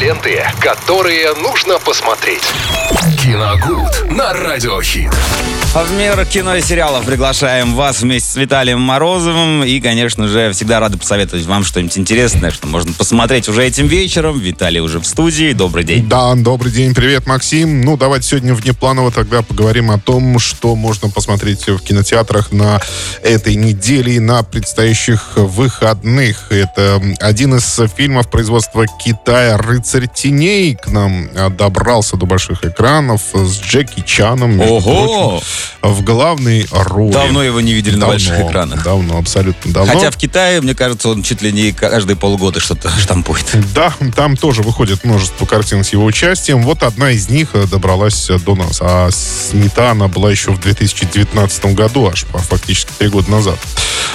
Ленты, которые нужно посмотреть. Киногуд на Радиохит. А в мир кино и сериалов приглашаем вас вместе с Виталием Морозовым. И, конечно же, всегда рады посоветовать вам что-нибудь интересное, что можно посмотреть уже этим вечером. Виталий уже в студии. Добрый день. Да, добрый день. Привет, Максим. Ну, давайте сегодня внепланово тогда поговорим о том, что можно посмотреть в кинотеатрах на этой неделе и на предстоящих выходных. Это один из фильмов производства Китая «Рыцарь теней» к нам добрался до больших экранов с Джеки Чаном, Ого! прочим, в главной роли. Давно его не видели на Давно, больших экранах. Давно, абсолютно давно. Хотя в Китае, мне кажется, он чуть ли не каждые полгода что-то штампует. Да, там тоже выходит множество картин с его участием. Вот одна из них э, добралась э, до нас. А снята она была еще в 2019 году, аж а, фактически три года назад.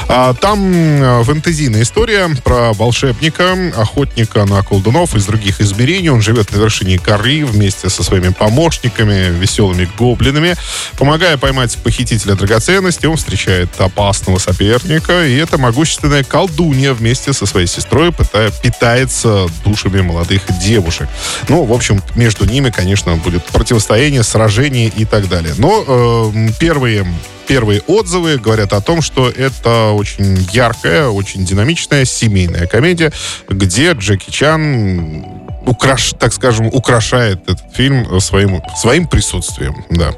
А, там э, фэнтезийная история про волшебника, охотника на колдунов из других измерений. Он живет на вершине горы вместе со своими помощниками, веселыми гоблинами. Помогая поймать похитителя драгоценностей, он встречает опасного соперника, и это могущественная колдунья вместе со своей сестрой пытая, питается душами молодых девушек. Ну, в общем, между ними, конечно, будет противостояние, сражение и так далее. Но э, первые первые отзывы говорят о том, что это очень яркая, очень динамичная семейная комедия, где Джеки Чан украш, так скажем, украшает этот фильм своим, своим присутствием. Да.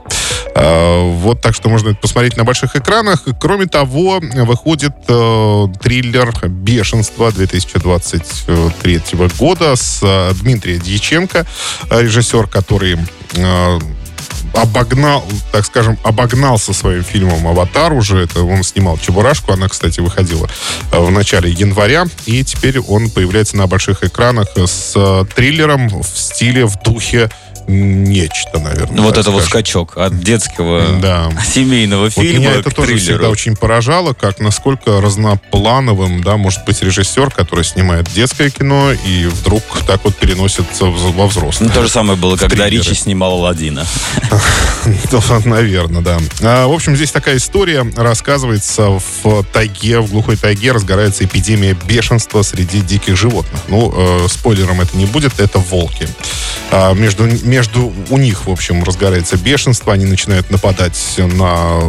А, вот так что можно посмотреть на больших экранах. Кроме того, выходит э, триллер «Бешенство» 2023 года с э, Дмитрием Дьяченко, режиссер, который э, обогнал, так скажем, обогнался своим фильмом «Аватар» уже. Это он снимал «Чебурашку». Она, кстати, выходила э, в начале января. И теперь он появляется на больших экранах с триллером в стиле, в духе нечто, наверное. Вот это вот скачок от детского да. семейного вот фильма меня это тоже триллеру. всегда очень поражало, как насколько разноплановым, да, может быть режиссер, который снимает детское кино и вдруг так вот переносится во взрослое. Ну, то же самое было, когда триллеры. Ричи снимал Аладдина. Ну, Наверное, да. А, В общем, здесь такая история рассказывается в тайге, в глухой тайге разгорается эпидемия бешенства среди диких животных. Ну, э, спойлером это не будет, это волки. А, Между, между у них, в общем, разгорается бешенство, они начинают нападать на,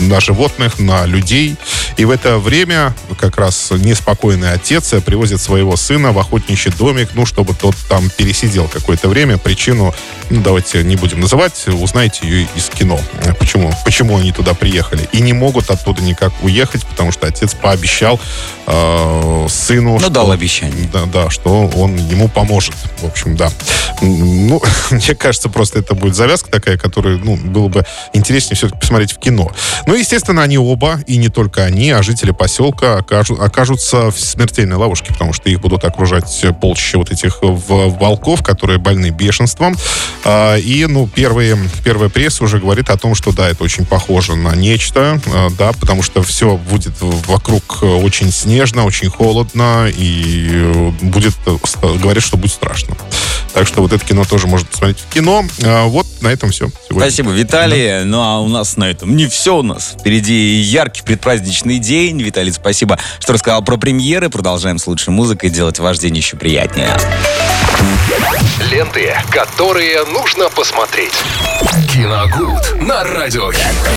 на животных, на людей. И в это время как раз неспокойный отец привозит своего сына в охотничий домик, ну, чтобы тот там пересидел какое-то время. Причину, ну, давайте не будем называть, узнаете ее из кино. Почему, почему они туда приехали. И не могут оттуда никак уехать, потому что отец пообещал э, сыну, Ну, что, дал обещание. да, да, что он ему поможет. В общем, да. Ну, мне кажется, просто это будет завязка такая, которую, ну, было бы интереснее все-таки посмотреть в кино. Ну, естественно, они оба, и не только они, а жители поселка окажу- окажутся в смертельной ловушке, потому что их будут окружать полчища вот этих в- волков, которые больны бешенством. А, И, ну, первые, первая пресса уже говорит о том, что, да, это очень похоже на нечто, а, да, потому что все будет вокруг очень снежно, очень холодно, и э, будет, э, говорят, что будет страшно. Так что вот это кино тоже можно посмотреть в кино. А, Вот на этом все. сегодня. Спасибо, Виталий. Ну, а у нас на этом не все у нас. Впереди яркий предпраздничный день. Виталий, спасибо, что рассказал про премьеры. Продолжаем с лучшей музыкой делать ваш день еще приятнее. Ленты, которые нужно посмотреть. Киногуд на Радиохит.